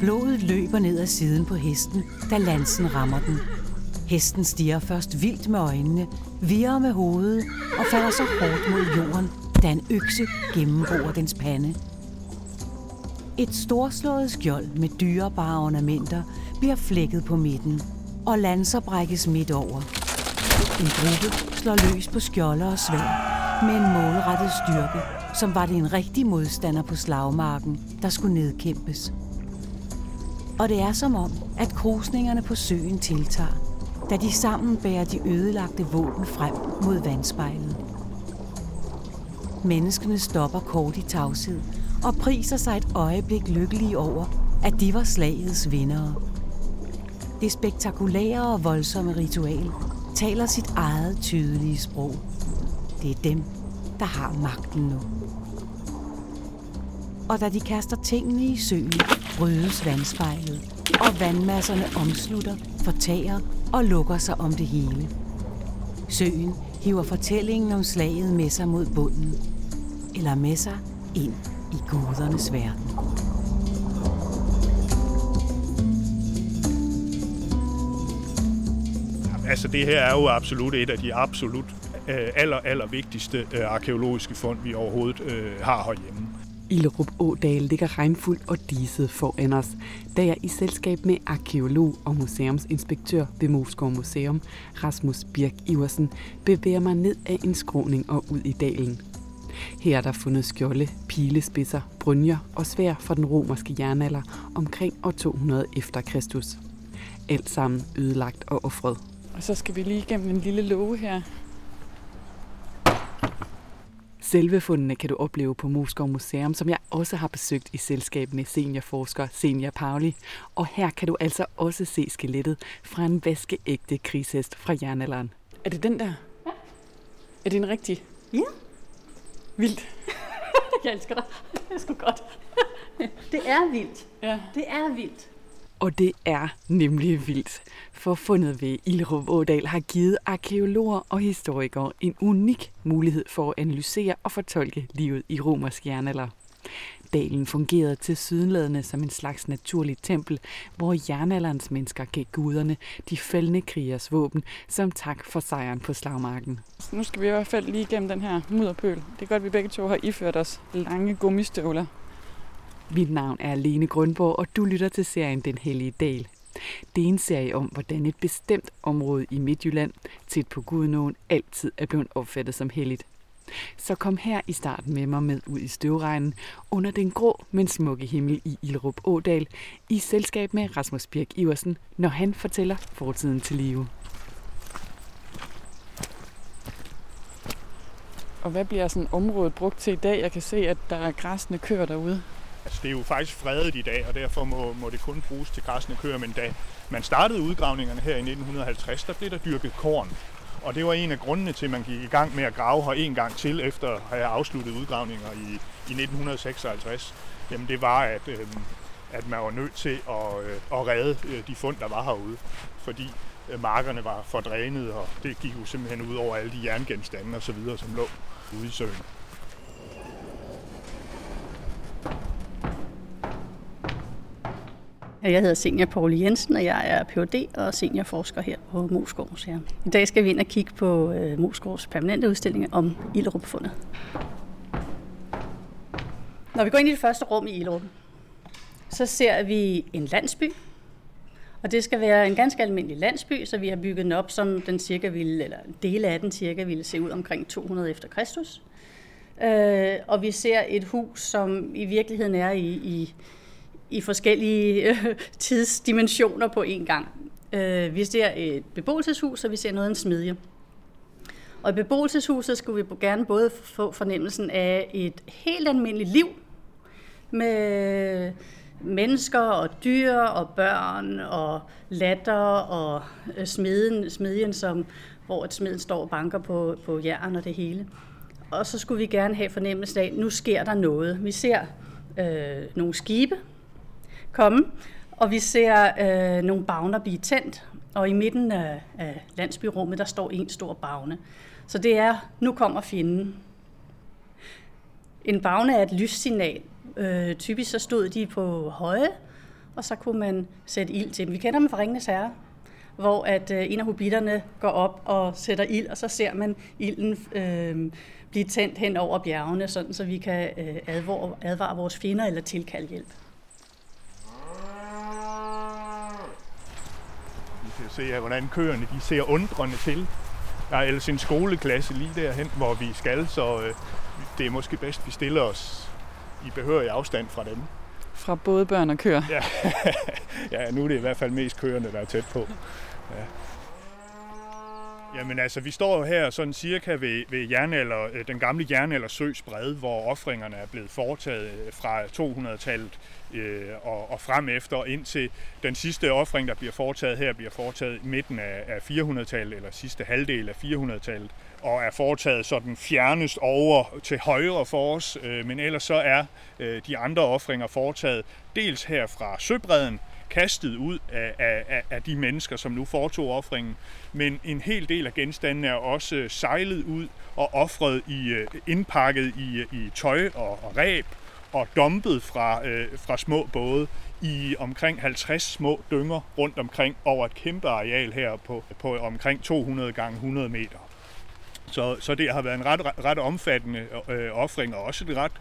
Blodet løber ned ad siden på hesten, da lansen rammer den. Hesten stiger først vildt med øjnene, virrer med hovedet og falder så hårdt mod jorden, da en økse gennemborer dens pande. Et storslået skjold med dyrebare ornamenter bliver flækket på midten, og lanser brækkes midt over. En gruppe slår løs på skjolder og svær med en målrettet styrke, som var det en rigtig modstander på slagmarken, der skulle nedkæmpes. Og det er som om, at krusningerne på søen tiltager, da de sammen bærer de ødelagte våben frem mod vandspejlet. Menneskene stopper kort i tavshed og priser sig et øjeblik lykkelige over, at de var slagets vindere. Det spektakulære og voldsomme ritual taler sit eget tydelige sprog. Det er dem, der har magten nu. Og da de kaster tingene i søen, brydes vandspejlet, og vandmasserne omslutter, fortager og lukker sig om det hele. Søen hiver fortællingen om slaget med sig mod bunden, eller med sig ind i gudernes verden. Altså det her er jo absolut et af de absolut øh, aller, aller vigtigste øh, arkeologiske fund, vi overhovedet øh, har herhjemme. Illerup Ådal ligger regnfuldt og diset foran os, da jeg i selskab med arkeolog og museumsinspektør ved Moskov Museum, Rasmus Birk Iversen, bevæger mig ned af en skråning og ud i dalen. Her er der fundet skjolde, pilespidser, brynjer og svær fra den romerske jernalder omkring år 200 efter Kristus. Alt sammen ødelagt og offret. Og så skal vi lige igennem en lille låge her, Selve fundene kan du opleve på Moskov Museum, som jeg også har besøgt i selskab med seniorforsker Senja Pauli. Og her kan du altså også se skelettet fra en vaskeægte krigshest fra jernalderen. Er det den der? Ja. Er det en rigtig? Ja. Vildt. jeg elsker dig. Det er sgu godt. det er vildt. Ja. Det er vildt. Og det er nemlig vildt, for fundet ved Ilrup Ådal har givet arkeologer og historikere en unik mulighed for at analysere og fortolke livet i romersk jernalder. Dalen fungerede til sydenladende som en slags naturligt tempel, hvor jernalderens mennesker gav guderne de fældende krigers våben som tak for sejren på slagmarken. Nu skal vi i hvert fald lige igennem den her mudderpøl. Det er godt, at vi begge to har iført os lange gummistøvler. Mit navn er Lene Grundborg, og du lytter til serien Den Hellige Dal. Det er en serie om, hvordan et bestemt område i Midtjylland, tæt på Gudnåen, altid er blevet opfattet som helligt. Så kom her i starten med mig med ud i støvregnen under den grå, men smukke himmel i Ilrup Ådal i selskab med Rasmus Birk Iversen, når han fortæller fortiden til live. Og hvad bliver sådan området brugt til i dag? Jeg kan se, at der er græsne køer derude. Altså, det er jo faktisk fredet i dag, og derfor må, må det kun bruges til græsne køer. Men da man startede udgravningerne her i 1950, der blev der dyrket korn. Og det var en af grundene til, at man gik i gang med at grave her en gang til, efter at have afsluttet udgravninger i, i 1956. Jamen det var, at, øh, at man var nødt til at, øh, at redde øh, de fund, der var herude. Fordi øh, markerne var fordrænet, og det gik jo simpelthen ud over alle de jerngenstande og så videre, som lå ude i søen. Jeg hedder Senior Paul Jensen, og jeg er Ph.D. og seniorforsker her på Moskov Museum. I dag skal vi ind og kigge på øh, Moskovs permanente udstilling om Ilderup-fundet. Når vi går ind i det første rum i Ilderup, så ser vi en landsby. Og det skal være en ganske almindelig landsby, så vi har bygget den op, som den cirka ville, eller dele af den cirka ville se ud omkring 200 efter Kristus. Øh, og vi ser et hus, som i virkeligheden er i, i i forskellige øh, tidsdimensioner på én gang. Øh, vi ser et beboelseshus, og vi ser noget af en smidje. Og i beboelseshuset skulle vi gerne både få fornemmelsen af et helt almindeligt liv med mennesker og dyr og børn og latter og øh, smeden, smedjen, som, hvor et smeden står og banker på, på jern og det hele. Og så skulle vi gerne have fornemmelsen af, at nu sker der noget. Vi ser øh, nogle skibe, komme, og vi ser øh, nogle bagner blive tændt, og i midten af, af landsbyrummet, der står en stor bagne. Så det er, nu kommer fjenden. En bagne er et lyssignal. Øh, typisk så stod de på høje, og så kunne man sætte ild til dem. Vi kender dem fra Ringenes Herre, hvor at øh, en af hobitterne går op og sætter ild, og så ser man ilden øh, blive tændt hen over bjergene, sådan så vi kan øh, advare, advare vores fjender eller tilkalde hjælp. Vi kan se her, hvordan køerne de ser undrende til. Der er ellers en skoleklasse lige derhen, hvor vi skal, så øh, det er måske bedst, vi stiller os i behørig afstand fra dem. Fra både børn og køer. Ja. ja, nu er det i hvert fald mest køerne, der er tæt på. Ja. Jamen altså, vi står her sådan cirka ved, ved jernalder, øh, den gamle jernalder søs bred, hvor offringerne er blevet foretaget øh, fra 200-tallet øh, og, og frem efter, indtil den sidste offring, der bliver foretaget her, bliver foretaget i midten af, af 400-tallet, eller sidste halvdel af 400-tallet, og er foretaget sådan fjernest over til højre for os, øh, men ellers så er øh, de andre offringer foretaget dels her fra søbredden, kastet ud af, af, af de mennesker, som nu foretog offringen. Men en hel del af genstandene er også sejlet ud og offret i, øh, indpakket i, øh, i tøj og, og ræb og dumpet fra, øh, fra små både i omkring 50 små dynger rundt omkring over et kæmpe areal her på, på omkring 200 gange 100 meter. Så, så det har været en ret, ret omfattende øh, offring, og også et ret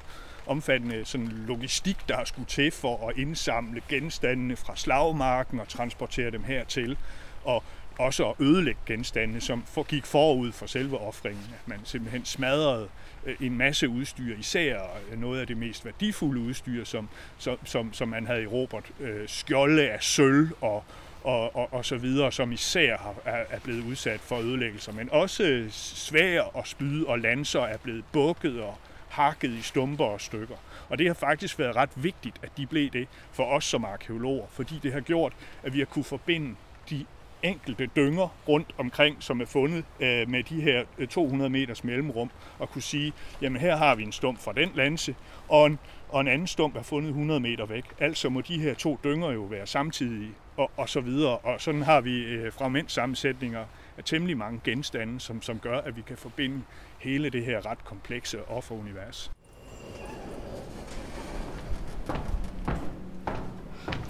omfattende sådan logistik, der har skulle til for at indsamle genstandene fra slagmarken og transportere dem hertil. Og også at ødelægge genstandene, som gik forud for selve offringen. At man simpelthen smadrede øh, en masse udstyr, især øh, noget af det mest værdifulde udstyr, som, som, som, som man havde i Robert. Øh, Skjolde af sølv og, og, og, og så videre, som især har, er, er blevet udsat for ødelæggelser. Men også svær og spyd og lanser er blevet bukket og hakket i stumper og stykker. Og det har faktisk været ret vigtigt, at de blev det for os som arkeologer, fordi det har gjort, at vi har kunne forbinde de enkelte dynger rundt omkring, som er fundet øh, med de her øh, 200 meters mellemrum, og kunne sige, jamen her har vi en stump fra den lanse, og en, og en anden stump er fundet 100 meter væk. Altså må de her to dynger jo være samtidige, og, og så videre. Og sådan har vi øh, fragmentsammensætninger af temmelig mange genstande, som, som gør, at vi kan forbinde hele det her ret komplekse offerunivers.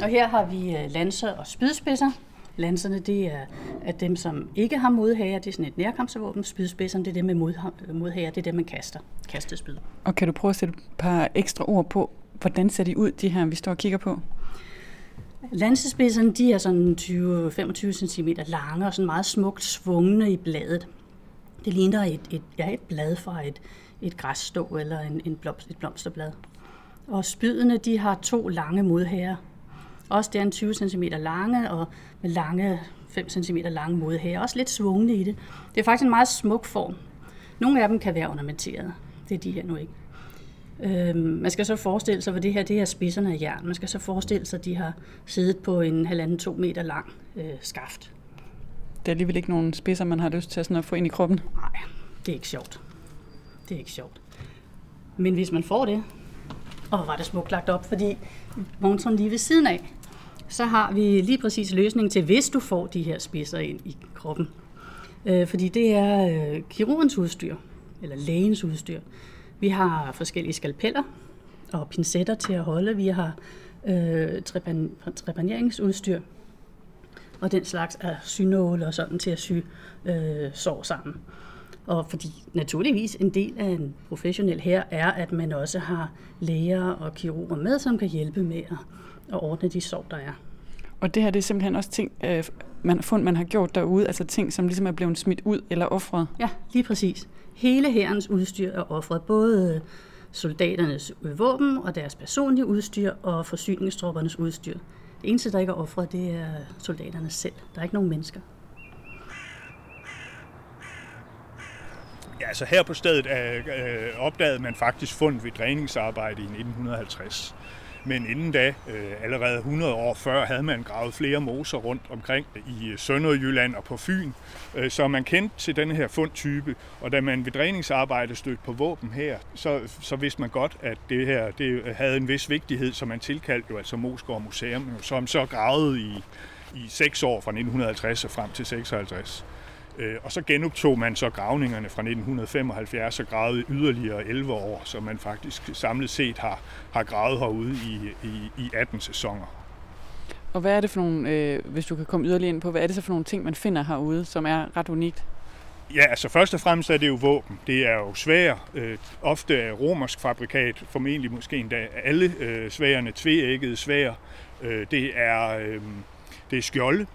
Og her har vi øh, lanser og spydspidser. Lanserne, det er, er dem, som ikke har modhager. Det er sådan et nærkampsvåben. Spydspidserne, det er dem med modhager. Det er dem, man kaster. Kastespyd. Og kan du prøve at sætte et par ekstra ord på, hvordan ser de ud, de her, vi står og kigger på? Lansespidserne, de er sådan 20-25 cm lange og sådan meget smukt svungne i bladet. Det ligner et, et, ja, et blad fra et, et græsstå eller en, en blomst, et blomsterblad. Og spydene, de har to lange modhager. Også der er en 20 cm lange og med lange 5 cm lange modhager. Også lidt svungne i det. Det er faktisk en meget smuk form. Nogle af dem kan være ornamenteret. Det er de her nu ikke. Øhm, man skal så forestille sig, hvor det her det er spidserne af jern. Man skal så forestille sig, at de har siddet på en halvanden to meter lang øh, skaft. Det er alligevel ikke nogen spidser, man har lyst til sådan at få ind i kroppen? Nej, det er ikke sjovt. Det er ikke sjovt. Men hvis man får det, og var det smukt lagt op, fordi Monson lige ved siden af, så har vi lige præcis løsningen til, hvis du får de her spidser ind i kroppen. Øh, fordi det er øh, kirurgens udstyr, eller lægens udstyr. Vi har forskellige skalpeller og pincetter til at holde. Vi har øh, trepaneringsudstyr og den slags af synåle og sådan til at sy øh, sår sammen. Og fordi naturligvis en del af en professionel her er, at man også har læger og kirurger med, som kan hjælpe med at, at ordne de sår, der er. Og det her det er simpelthen også ting, øh, man, fund, man har gjort derude, altså ting, som ligesom er blevet smidt ud eller offret? Ja, lige præcis. Hele herrens udstyr er offret. Både soldaternes våben og deres personlige udstyr og forsyningstroppernes udstyr. Det eneste, der ikke er offret, det er soldaterne selv. Der er ikke nogen mennesker. Ja, altså her på stedet øh, opdagede man faktisk fund ved dræningsarbejde i 1950. Men inden da, øh, allerede 100 år før, havde man gravet flere moser rundt omkring i øh, Sønderjylland og på Fyn. Øh, så man kendte til den her fundtype, og da man ved dræningsarbejde stødte på våben her, så, så vidste man godt, at det her det havde en vis vigtighed, som man tilkaldte jo altså Moskov Museum, som så gravede i, i seks år fra 1950 og frem til 56. Øh, og så genoptog man så gravningerne fra 1975 og gravede yderligere 11 år, så man faktisk samlet set har, har gravet herude i, i, i 18 sæsoner. Og hvad er det for nogle, øh, hvis du kan komme yderligere ind på, hvad er det så for nogle ting, man finder herude, som er ret unikt? Ja, altså først og fremmest er det jo våben. Det er jo svær, øh, ofte af romersk fabrikat, formentlig måske endda alle øh, sværene, tveæggede svær. Øh, det, er, øh, det er skjolde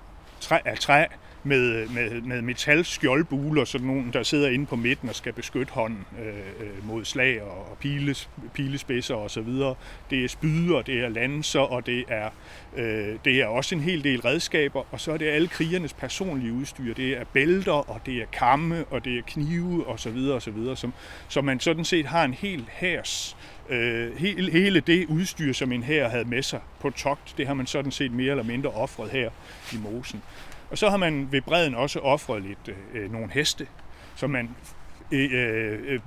træ, af træ, med, med, med metalskjoldbuler, sådan nogen, der sidder inde på midten og skal beskytte hånden øh, øh mod slag og, og piles, pilespidser osv. Det er spyder, det er lanser, og det er, øh, det er også en hel del redskaber, og så er det alle krigernes personlige udstyr. Det er bælter, og det er kamme, og det er knive osv. osv. Som, så man sådan set har en hel hærs øh, hele, hele det udstyr, som en her havde med sig på togt, det har man sådan set mere eller mindre offret her i Mosen. Og så har man ved bredden også offret lidt øh, nogle heste, så man øh, øh,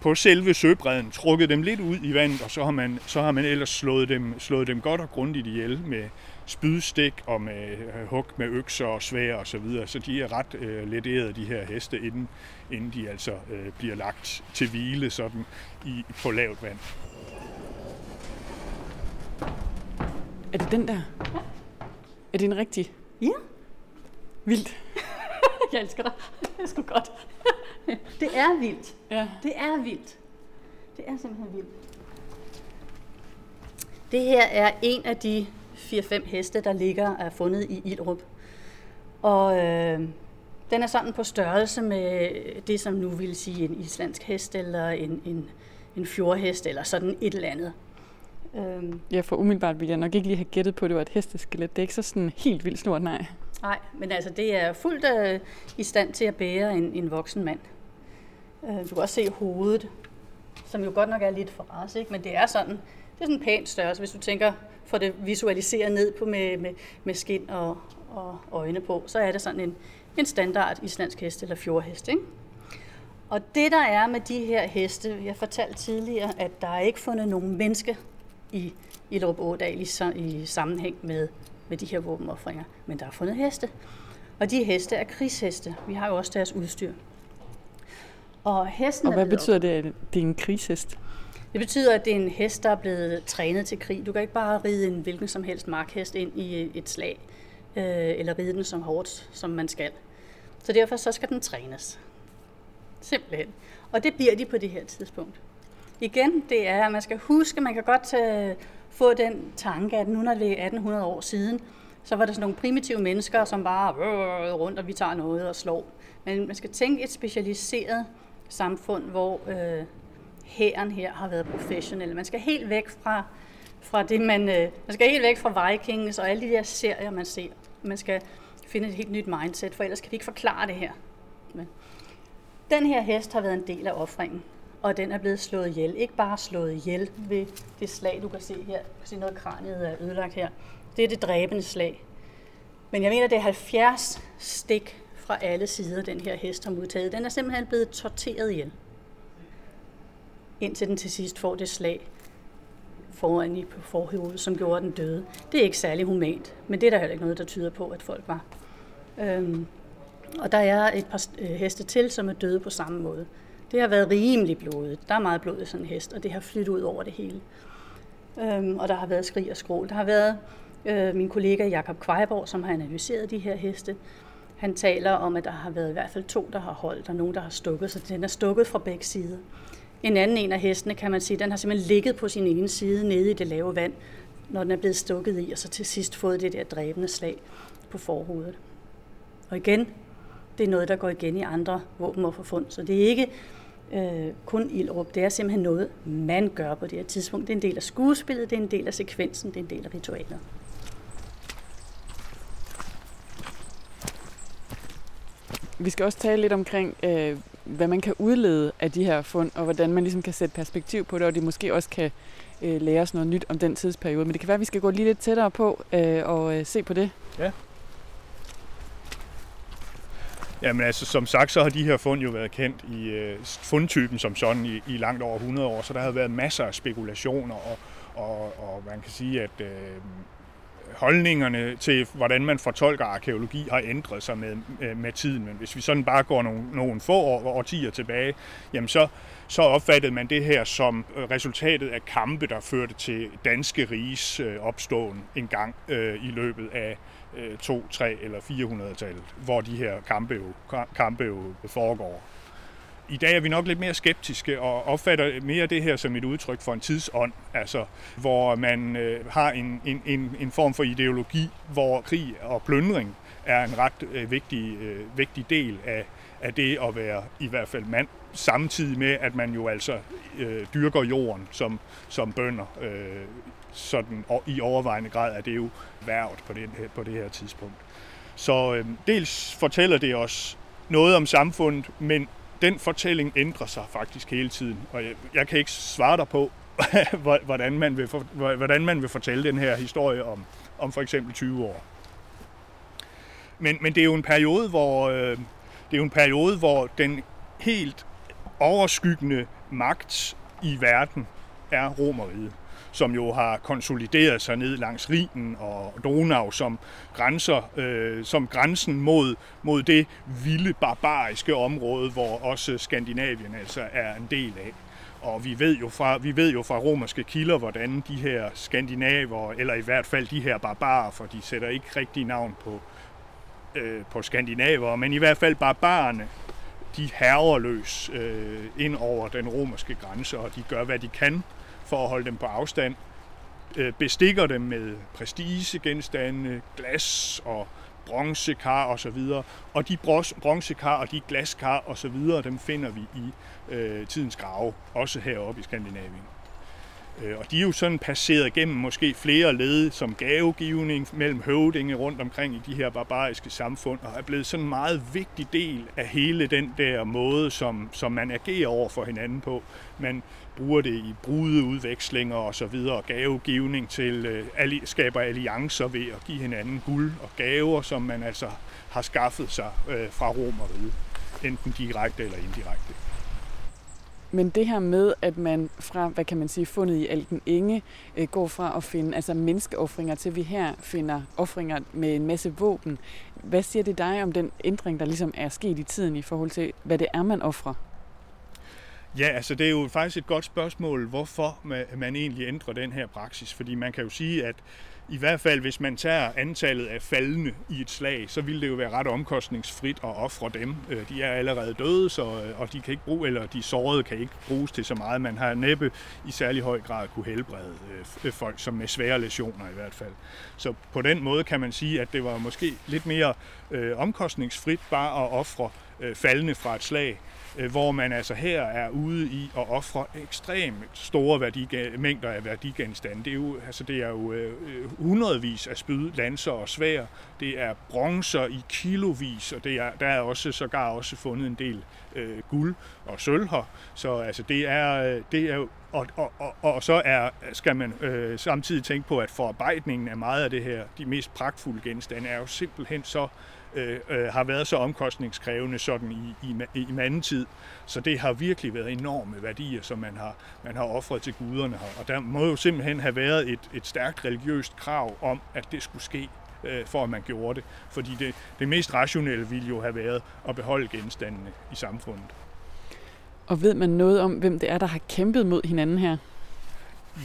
på selve søbredden trukket dem lidt ud i vandet, og så har man, så har man ellers slået dem, slået dem godt og grundigt ihjel med spydstik og med øh, hug med økser og svær og så videre. Så de er ret øh, letterede, de her heste, inden, inden de altså øh, bliver lagt til hvile sådan i, på lavt vand. Er det den der? Er det en rigtig? Ja. Vildt. Jeg elsker dig. Det er sgu godt. Det er vildt. Ja. Det er vildt. Det er simpelthen vildt. Det her er en af de 4-5 heste, der ligger er fundet i Ilrup. Og øh, den er sådan på størrelse med det, som nu vil sige en islandsk hest, eller en, en, en fjordhest, eller sådan et eller andet. Øhm. Ja, for umiddelbart ville jeg nok ikke lige have gættet på, at det var et hesteskelet. Det er ikke så sådan helt vildt stort, nej. Nej, men altså det er fuldt øh, i stand til at bære en, en voksen mand. Øh, du kan også se hovedet, som jo godt nok er lidt for ras, ikke? men det er sådan, det er sådan en pænt størrelse, hvis du tænker, for det visualiseret ned på med, med, med skin og, og øjne på, så er det sådan en, en standard islandsk hest eller fjordhest. Ikke? Og det der er med de her heste, jeg fortalte tidligere, at der er ikke fundet nogen menneske i i Ådal i, i sammenhæng med med de her våbenoffringer. Men der er fundet heste. Og de heste er krigsheste. Vi har jo også deres udstyr. Og, hesten og hvad betyder det, at det er en krigshest? Det betyder, at det er en hest, der er blevet trænet til krig. Du kan ikke bare ride en hvilken som helst markhest ind i et slag, øh, eller ride den så hårdt, som man skal. Så derfor så skal den trænes. Simpelthen. Og det bliver de på det her tidspunkt. Igen, det er, at man skal huske, man kan godt tage få den tanke, at nu når det er 1800 år siden, så var der sådan nogle primitive mennesker, som bare rundt, og vi tager noget og slår. Men man skal tænke et specialiseret samfund, hvor øh, hæren her har været professionel. Man skal helt væk fra, fra det, man, øh, man skal helt væk fra Vikings og alle de der serier, man ser. Man skal finde et helt nyt mindset, for ellers kan vi ikke forklare det her. Men den her hest har været en del af offringen og den er blevet slået ihjel. Ikke bare slået ihjel ved det slag, du kan se her. Du kan se noget kraniet er ødelagt her. Det er det dræbende slag. Men jeg mener, det er 70 stik fra alle sider, den her hest har modtaget. Den er simpelthen blevet torteret ihjel. Indtil den til sidst får det slag foran i på forhovedet, som gjorde den døde. Det er ikke særlig humant, men det er der heller ikke noget, der tyder på, at folk var. Øhm, og der er et par øh, heste til, som er døde på samme måde. Det har været rimelig blodet. Der er meget blod i sådan en hest, og det har flyttet ud over det hele. Øhm, og der har været skrig og skrål. Der har været øh, min kollega Jakob Kvejborg, som har analyseret de her heste. Han taler om, at der har været i hvert fald to, der har holdt, og nogen, der har stukket, så den er stukket fra begge sider. En anden en af hestene, kan man sige, den har simpelthen ligget på sin ene side nede i det lave vand, når den er blevet stukket i, og så til sidst fået det der dræbende slag på forhovedet. Og igen, det er noget, der går igen i andre våben så det er ikke øh, kun ildråb. Det er simpelthen noget, man gør på det her tidspunkt. Det er en del af skuespillet, det er en del af sekvensen, det er en del af ritualet. Vi skal også tale lidt omkring, øh, hvad man kan udlede af de her fund, og hvordan man ligesom kan sætte perspektiv på det, og det måske også kan øh, lære os noget nyt om den tidsperiode. Men det kan være, at vi skal gå lige lidt tættere på øh, og øh, se på det. Ja. Jamen altså, som sagt, så har de her fund jo været kendt i øh, fundtypen som sådan i, i langt over 100 år, så der har været masser af spekulationer, og, og, og man kan sige, at, øh, holdningerne til, hvordan man fortolker arkeologi, har ændret sig med, med tiden. Men hvis vi sådan bare går nogle, nogle få år, årtier tilbage, jamen så, så opfattede man det her som øh, resultatet af kampe, der førte til danske riges øh, opståen en gang øh, i løbet af øh, 2, 3 eller 400-tallet, hvor de her kampe jo, kampe jo foregår. I dag er vi nok lidt mere skeptiske og opfatter mere det her som et udtryk for en tidsånd, altså hvor man øh, har en, en, en, en form for ideologi, hvor krig og plyndring er en ret øh, vigtig, øh, vigtig del af, af det at være i hvert fald mand, samtidig med at man jo altså øh, dyrker jorden som, som bønder. Øh, sådan, og i overvejende grad er det jo værvet på, det, på det her tidspunkt. Så øh, dels fortæller det os noget om samfundet, men den fortælling ændrer sig faktisk hele tiden, og jeg, jeg kan ikke svare dig på, hvordan man, vil for, hvordan man vil fortælle den her historie om, om for eksempel 20 år. Men, men det er jo en periode, hvor øh, det er jo en periode, hvor den helt overskyggende magt i verden er romeriet som jo har konsolideret sig ned langs Rhinen og Donau som grænser, øh, som grænsen mod, mod det vilde, barbariske område, hvor også Skandinavien altså er en del af. Og vi ved jo fra, vi ved jo fra romerske kilder, hvordan de her skandinaver, eller i hvert fald de her barbarer, for de sætter ikke rigtig navn på, øh, på skandinaver, men i hvert fald barbarerne, de herrer løs øh, ind over den romerske grænse, og de gør, hvad de kan for at holde dem på afstand, øh, bestikker dem med prestigegenstande, glas og bronzekar og så videre. Og de bronzekar og de glaskar og så videre, dem finder vi i øh, tidens grave, også heroppe i Skandinavien. Øh, og de er jo sådan passeret gennem måske flere led som gavegivning mellem høvdinge rundt omkring i de her barbariske samfund, og er blevet sådan en meget vigtig del af hele den der måde, som, som man agerer over for hinanden på. Man bruger det i brudeudvekslinger og så videre, og gavegivning til, øh, skaber alliancer ved at give hinanden guld og gaver, som man altså har skaffet sig øh, fra Romeriet, enten direkte eller indirekte. Men det her med, at man fra, hvad kan man sige, fundet i Alten Inge, øh, går fra at finde altså menneskeoffringer til, vi her finder offringer med en masse våben. Hvad siger det dig om den ændring, der ligesom er sket i tiden i forhold til, hvad det er, man offrer? Ja, altså det er jo faktisk et godt spørgsmål, hvorfor man egentlig ændrer den her praksis. Fordi man kan jo sige, at i hvert fald hvis man tager antallet af faldende i et slag, så ville det jo være ret omkostningsfrit at ofre dem. Øh, de er allerede døde, så, øh, og de kan ikke bruge, eller de sårede kan ikke bruges til så meget. Man har næppe i særlig høj grad kunne helbrede øh, folk, som med svære lesioner i hvert fald. Så på den måde kan man sige, at det var måske lidt mere øh, omkostningsfrit bare at ofre øh, faldende fra et slag, Øh, hvor man altså her er ude i at ofre ekstremt store værdiga- mængder af værdigenstande. Det er jo, altså det er jo øh, hundredvis af spyd, lanser og svær. Det er bronzer i kilovis, og det er, der er også sågar også fundet en del øh, guld og sølv her. Så altså det er, øh, det er og, og, og, og så er, skal man øh, samtidig tænke på, at forarbejdningen af meget af det her, de mest pragtfulde genstande, er jo simpelthen så øh, øh, har været så omkostningskrævende sådan i, i, i mandetid. Så det har virkelig været enorme værdier, som man har, man har offret til guderne her. Og der må jo simpelthen have været et, et stærkt religiøst krav om, at det skulle ske øh, for at man gjorde det. Fordi det, det mest rationelle ville jo have været at beholde genstandene i samfundet. Og ved man noget om, hvem det er, der har kæmpet mod hinanden her?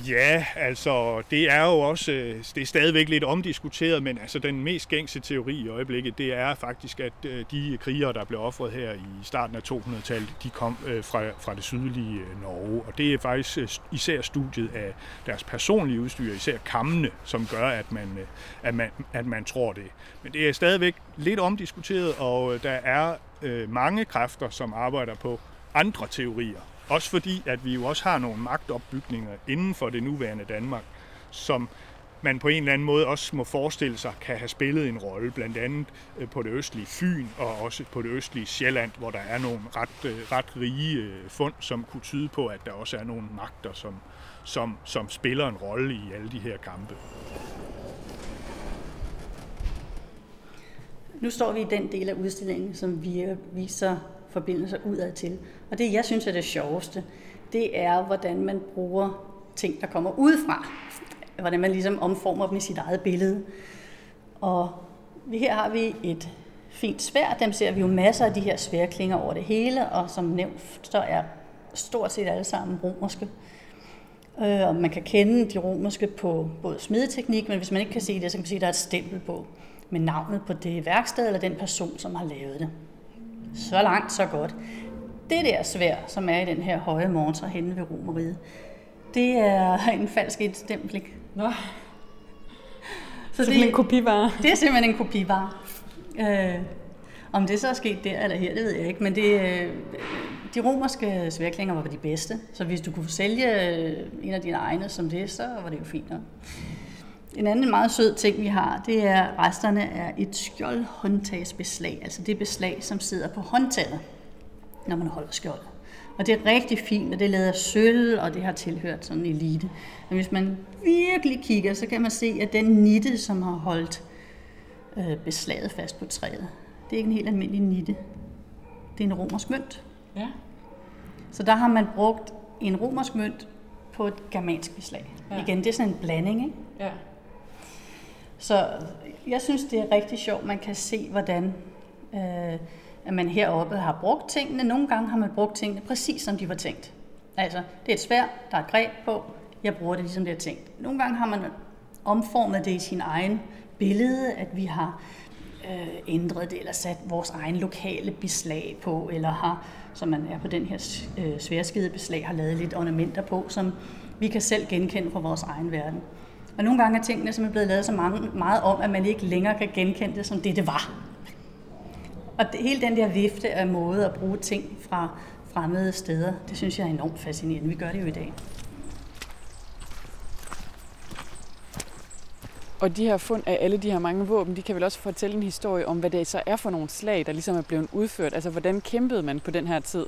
Ja, altså det er jo også, øh, det er stadigvæk lidt omdiskuteret, men altså den mest gængse teori i øjeblikket, det er faktisk, at øh, de krigere, der blev offret her i starten af 200-tallet, de kom øh, fra, fra det sydlige Norge, og det er faktisk især studiet af deres personlige udstyr, især kammene, som gør, at man, at man, at man tror det. Men det er stadigvæk lidt omdiskuteret, og der er mange kræfter, som arbejder på andre teorier også fordi, at vi jo også har nogle magtopbygninger inden for det nuværende Danmark, som man på en eller anden måde også må forestille sig kan have spillet en rolle, blandt andet øh, på det østlige Fyn og også på det østlige Sjælland, hvor der er nogle ret, øh, ret rige øh, fund, som kunne tyde på, at der også er nogle magter, som, som, som spiller en rolle i alle de her kampe. Nu står vi i den del af udstillingen, som vi viser forbindelser udad til. Og det, jeg synes er det sjoveste, det er, hvordan man bruger ting, der kommer udefra. hvordan man ligesom omformer dem i sit eget billede. Og her har vi et fint svær. Dem ser vi jo masser af de her sværklinger over det hele, og som nævnt, så er stort set alle sammen romerske. Øh, og man kan kende de romerske på både smedeteknik, men hvis man ikke kan se det, så kan man se, at der er et stempel på med navnet på det værksted eller den person, som har lavet det. Så langt, så godt. Det der svær, som er i den her høje montre henne ved Romeriet, det er en falsk indstempling. Nå. Så, det er en kopivare? Det er simpelthen en kopivare. Øh, om det så er sket der eller her, det ved jeg ikke, men det, øh, de romerske sværklinger var de bedste, så hvis du kunne sælge øh, en af dine egne som det, så var det jo fint nok. En anden meget sød ting, vi har, det er resterne af et skjoldhåndtagsbeslag, altså det beslag, som sidder på håndtaget, når man holder skjold. Og det er rigtig fint, og det er lavet af sølv, og det har tilhørt sådan en elite. Men hvis man virkelig kigger, så kan man se, at den nitte, som har holdt øh, beslaget fast på træet, det er ikke en helt almindelig nitte. Det er en romersk mønt. Ja. Så der har man brugt en romersk mønt på et germansk beslag. Ja. Igen, det er sådan en blanding, ikke? Ja. Så jeg synes, det er rigtig sjovt, man kan se, hvordan øh, at man heroppe har brugt tingene. Nogle gange har man brugt tingene præcis som de var tænkt. Altså, det er et svær, der er et greb på, jeg bruger det ligesom det er tænkt. Nogle gange har man omformet det i sin egen billede, at vi har øh, ændret det, eller sat vores egen lokale beslag på, eller har, som man er på den her øh, sværskede beslag, har lavet lidt ornamenter på, som vi kan selv genkende fra vores egen verden. Og nogle gange er tingene simpelthen blevet lavet så mange, meget om, at man ikke længere kan genkende det som det, det var. Og det, hele den der vifte af måde at bruge ting fra fremmede steder, det synes jeg er enormt fascinerende. Vi gør det jo i dag. Og de her fund af alle de her mange våben, de kan vel også fortælle en historie om, hvad det så er for nogle slag, der ligesom er blevet udført. Altså, hvordan kæmpede man på den her tid?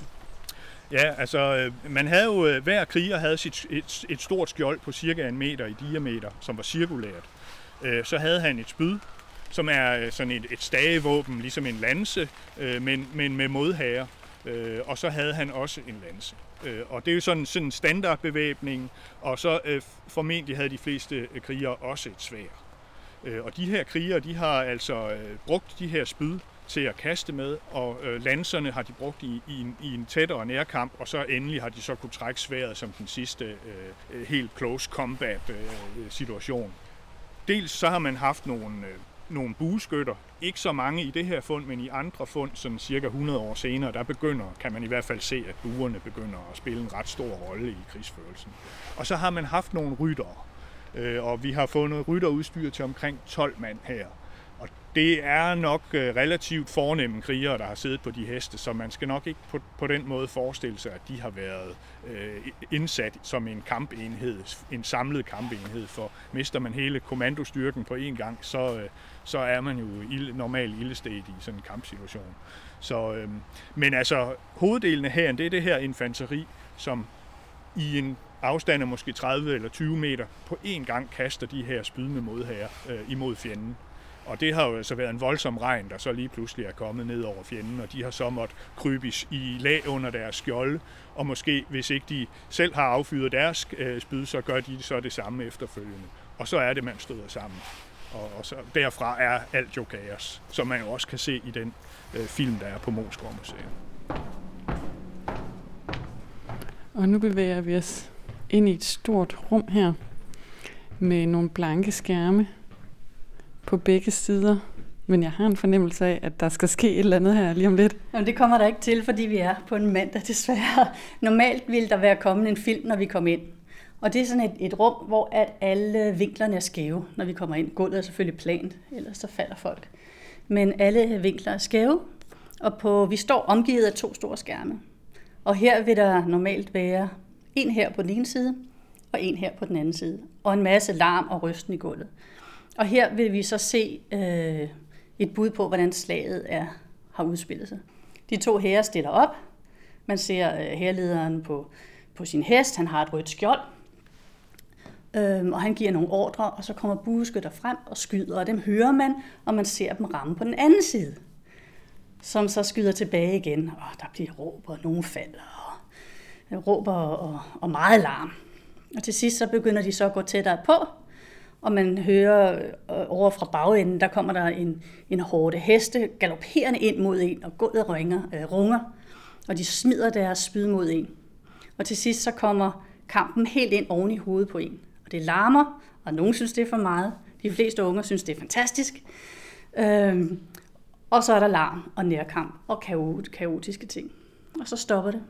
Ja, altså øh, man havde jo, øh, hver kriger havde sit, et, et stort skjold på cirka en meter i diameter, som var cirkulært. Øh, så havde han et spyd, som er sådan et, et stagevåben, ligesom en lanse, men, men med modhager. Og så havde han også en lanse. Og det er jo sådan, sådan en standardbevæbning, og så formentlig havde de fleste krigere også et svær. Og de her krigere, de har altså brugt de her spyd til at kaste med, og øh, lanserne har de brugt i, i, en, i en tættere nærkamp, og så endelig har de så kunne trække sværet som den sidste øh, øh helt close combat øh, situation. Dels så har man haft nogle, øh, nogle bueskytter, ikke så mange i det her fund, men i andre fund, sådan cirka 100 år senere, der begynder, kan man i hvert fald se, at buerne begynder at spille en ret stor rolle i krigsførelsen. Og så har man haft nogle ryttere, øh, og vi har fundet rytterudstyr til omkring 12 mand her. Og det er nok øh, relativt fornemme krigere, der har siddet på de heste, så man skal nok ikke på, på den måde forestille sig, at de har været øh, indsat som en kampenhed, en samlet kampenhed, for mister man hele kommandostyrken på én gang, så, øh, så er man jo ild, normal ildested i sådan en kampsituation. Så, øh, men altså, hoveddelen af hæren, det er det her infanteri, som i en afstand af måske 30 eller 20 meter på én gang kaster de her spydende modhager øh, imod fjenden. Og det har jo så været en voldsom regn, der så lige pludselig er kommet ned over fjenden, og de har så måttet krybe i lag under deres skjolde, og måske, hvis ikke de selv har affyret deres øh, spyd, så gør de så det samme efterfølgende. Og så er det, man støder sammen. Og, og så derfra er alt jo kaos, som man jo også kan se i den øh, film, der er på Moskva Museum. Og nu bevæger vi os ind i et stort rum her med nogle blanke skærme, på begge sider. Men jeg har en fornemmelse af, at der skal ske et eller andet her lige om lidt. Jamen, det kommer der ikke til, fordi vi er på en mandag desværre. Normalt ville der være kommet en film, når vi kom ind. Og det er sådan et, et rum, hvor at alle vinklerne er skæve, når vi kommer ind. Gulvet er selvfølgelig plant, ellers så falder folk. Men alle vinkler er skæve, og på, vi står omgivet af to store skærme. Og her vil der normalt være en her på den ene side, og en her på den anden side. Og en masse larm og rysten i gulvet. Og her vil vi så se øh, et bud på, hvordan slaget er, har udspillet sig. De to herrer stiller op. Man ser øh, herlederen på, på sin hest. Han har et rødt skjold. Øh, og han giver nogle ordre, og så kommer bueskytter frem og skyder, og dem hører man, og man ser dem ramme på den anden side. Som så skyder tilbage igen, og der bliver råb, og nogen falder, og øh, råber og, og meget larm. Og til sidst så begynder de så at gå tættere på, og man hører øh, over fra bagenden, der kommer der en, en hårde heste galopperende ind mod en, og gulvet ringer, øh, runger, og de smider deres spyd mod en. Og til sidst så kommer kampen helt ind oven i hovedet på en. Og det larmer, og nogen synes, det er for meget. De fleste unger synes, det er fantastisk. Øhm, og så er der larm og nærkamp og kaotiske ting. Og så stopper det.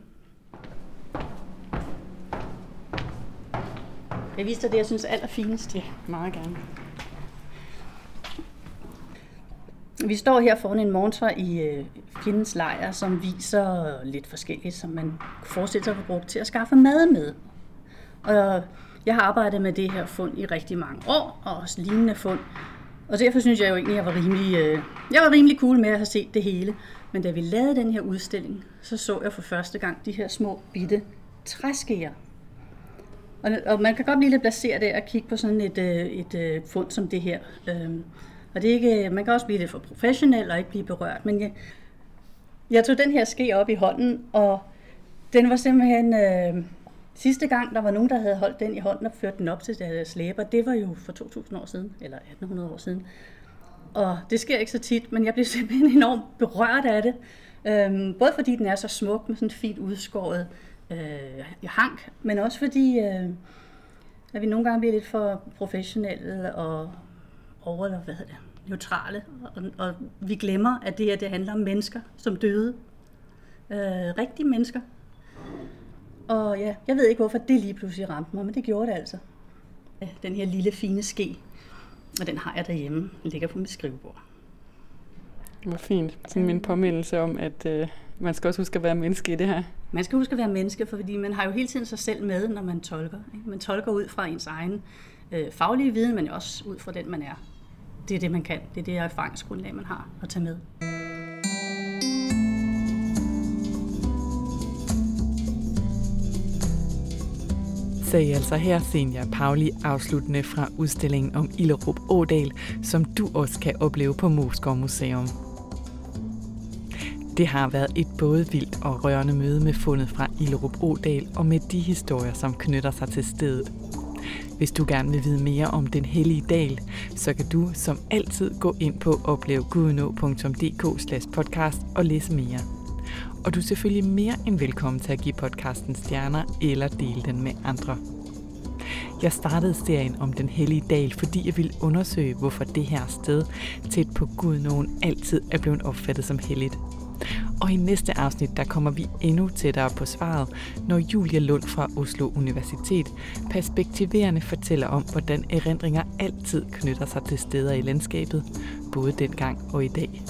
Jeg viste dig det, jeg synes er allerfinest. Ja, meget gerne. Vi står her foran en monitor i øh, fjendens lejr, som viser lidt forskelligt, som man kunne forestille sig at brugt til at skaffe mad med. Og jeg har arbejdet med det her fund i rigtig mange år, og også lignende fund. Og derfor synes jeg jo egentlig, at jeg var rimelig, øh, jeg var rimelig cool med at have set det hele. Men da vi lavede den her udstilling, så så jeg for første gang de her små bitte træskeer. Og, og man kan godt blive lidt placeret af at kigge på sådan et, øh, et, et fund som det her. Øhm, og det er ikke, øh, man kan også blive lidt for professionel og ikke blive berørt. Men jeg, jeg tog den her ske op i hånden, og den var simpelthen... Øh, sidste gang, der var nogen, der havde holdt den i hånden og ført den op til deres slæber, det var jo for 2000 år siden, eller 1800 år siden. Og det sker ikke så tit, men jeg blev simpelthen enormt berørt af det. Øhm, både fordi den er så smuk med sådan fint udskåret øh, hank, men også fordi, øh, at vi nogle gange bliver lidt for professionelle og over, eller hvad hedder det, neutrale, og, og vi glemmer, at det her det handler om mennesker, som døde. Øh, rigtige mennesker. Og ja, jeg ved ikke, hvorfor det lige pludselig ramte mig, men det gjorde det altså. Ja, den her lille fine ske, og den har jeg derhjemme. Den ligger på mit skrivebord. Hvor fint. Sådan min påmindelse om, at øh, man skal også huske at være menneske i det her. Man skal huske at være menneske, for fordi man har jo hele tiden sig selv med, når man tolker. Ikke? Man tolker ud fra ens egen øh, faglige viden, men også ud fra den, man er. Det er det, man kan. Det er det erfaringsgrundlag, man har at tage med. sagde altså her Senja Pauli afsluttende fra udstillingen om Illerup Ådal, som du også kan opleve på Moskov Museum. Det har været et både vildt og rørende møde med fundet fra Illerup Ådal og med de historier, som knytter sig til stedet. Hvis du gerne vil vide mere om den hellige dal, så kan du som altid gå ind på oplevegudnå.dk podcast og læse mere. Og du er selvfølgelig mere end velkommen til at give podcasten stjerner eller dele den med andre. Jeg startede serien om den hellige dal, fordi jeg ville undersøge, hvorfor det her sted tæt på Gud nogen altid er blevet opfattet som helligt. Og i næste afsnit, der kommer vi endnu tættere på svaret, når Julia Lund fra Oslo Universitet perspektiverende fortæller om, hvordan erindringer altid knytter sig til steder i landskabet, både dengang og i dag.